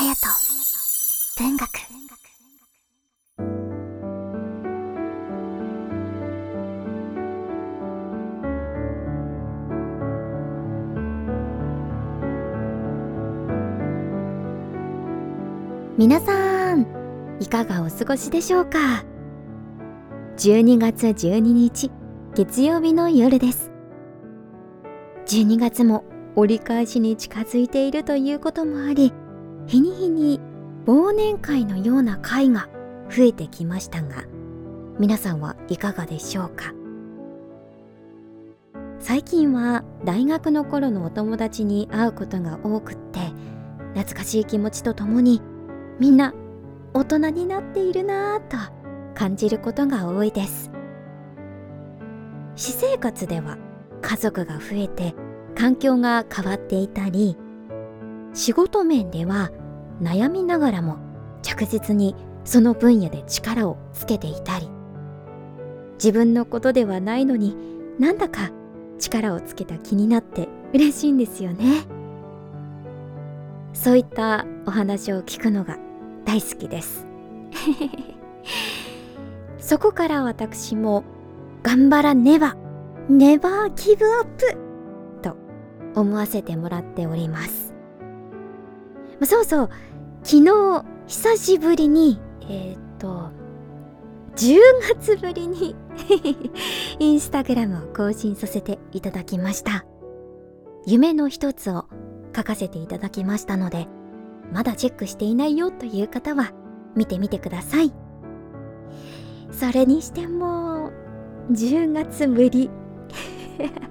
隼人文学。皆さんいかがお過ごしでしょうか？12月12日月曜日の夜です。12月も折り返しに近づいているということもあり日に日に忘年会のような会が増えてきましたが皆さんはいかがでしょうか？最近は大学の頃のお友達に会うことが多くって懐かしい気持ちとともにみんな大人になっているなぁと感じることが多いです。私生活では家族が増えて環境が変わっていたり仕事面では悩みながらも着実にその分野で力をつけていたり自分のことではないのになんだか力をつけた気になって嬉しいんですよね。そういったお話を聞くのが大好きです。そこから私も頑張らねばネバーギブアップと思わせてもらっております。そうそう。昨日久しぶりにえっ、と10月ぶりに インスタグラムを更新させていただきました。夢の一つを書かせていただきましたのでまだチェックしていないよという方は見てみてください。それにしても10月ぶり。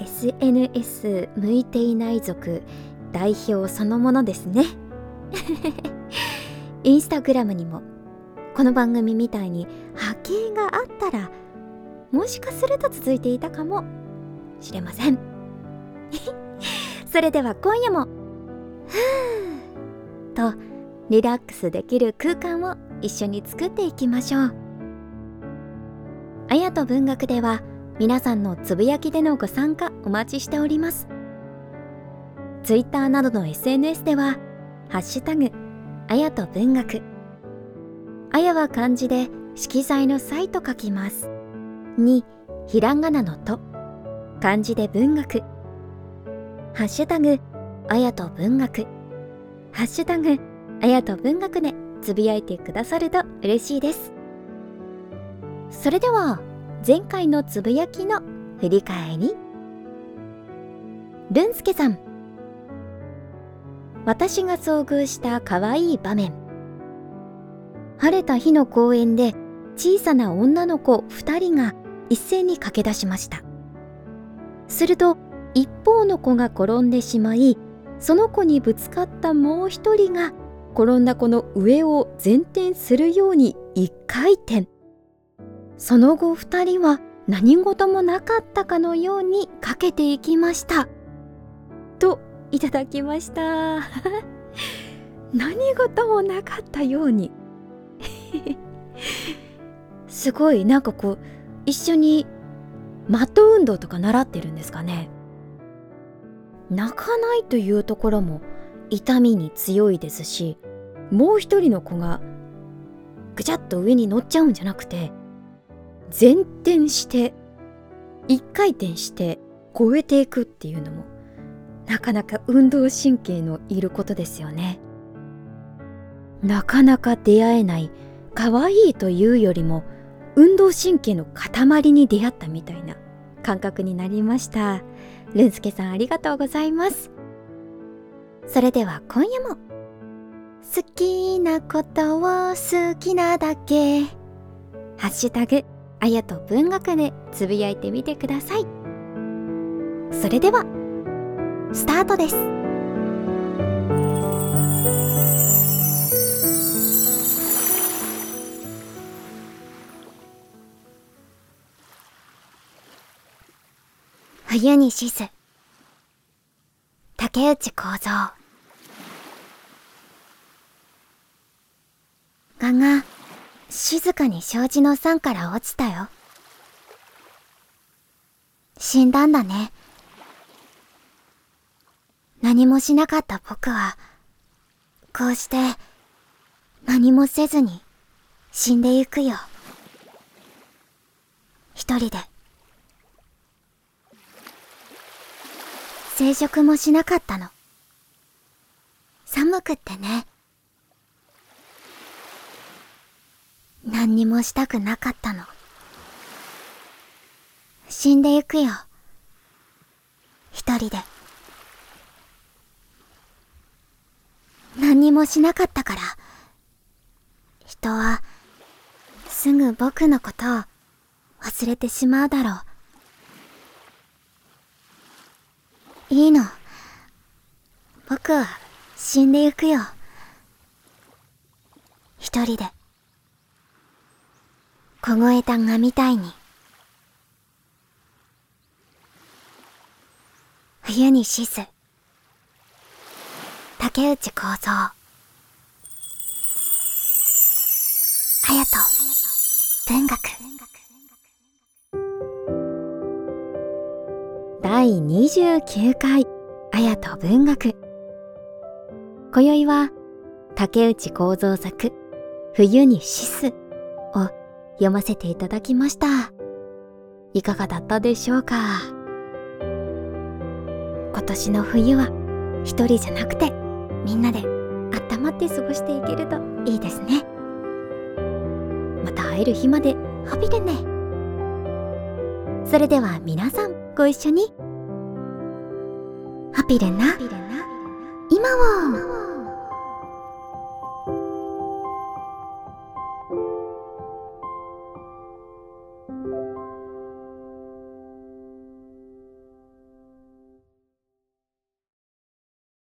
SNS 向いていない族代表そのものですね。インスタグラムにもこの番組みたいに波形があったらもしかすると続いていたかもしれません。それでは今夜もふーとリラックスできる空間を一緒に作っていきましょう。あやと文学では皆さんのつぶやきでのご参加お待ちしております。Twitter などの SNS ではハッシュタグあやと文学。あやは漢字で色彩の際と書きます。にひらがなのと漢字で文学。ハッシュタグあやと文学。ハッシュタグあやと文学でつぶやいてくださると嬉しいです。それでは前回のつぶやきの振り返り。ルンスケさん。私が遭遇した可愛い場面。晴れた日の公園で小さな女の子2人が一斉に駆け出しました。すると一方の子が転んでしまいその子にぶつかったもう一人が転んだ子の上を前転するように一回転。その後二人は何事もなかったかのようにかけていきました。いただきました。何事もなかったように。すごいなんかこう一緒にマット運動とか習ってるんですかね。泣かないというところも痛みに強いですしもう一人の子がぐちゃっと上に乗っちゃうんじゃなくて前転して一回転して超えていくっていうのもなかなか運動神経のいることですよね。なかなか出会えない可愛いというよりも運動神経の塊に出会ったみたいな感覚になりました。ルンスケさんありがとうございます。それでは今夜も好きなことを好きなだけ。ハッシュタグあやと文学でつぶやいてみてください。それではスタートです。冬にしず竹内幸三。がが静かに障子の山から落ちたよ。死んだんだね。何もしなかった僕はこうして何もせずに死んでゆくよ。一人で。生殖もしなかったの。寒くってね。何にもしたくなかったの。死んでゆくよ。一人で。何にもしなかったから。人はすぐ僕のことを忘れてしまうだろう。いいの。僕は死んでゆくよ。一人で。凍えた蛾みたいに。冬にシス。竹内幸三。隼人。文学。第29回。綾と文学。今宵は竹内幸三作冬にシスを読ませていただきました。いかがだったでしょうか？今年の冬は一人じゃなくてみんなで温まって過ごしていけるといいですね。また会える日までハピでね。それでは皆さんご一緒に。ハピレな。今は。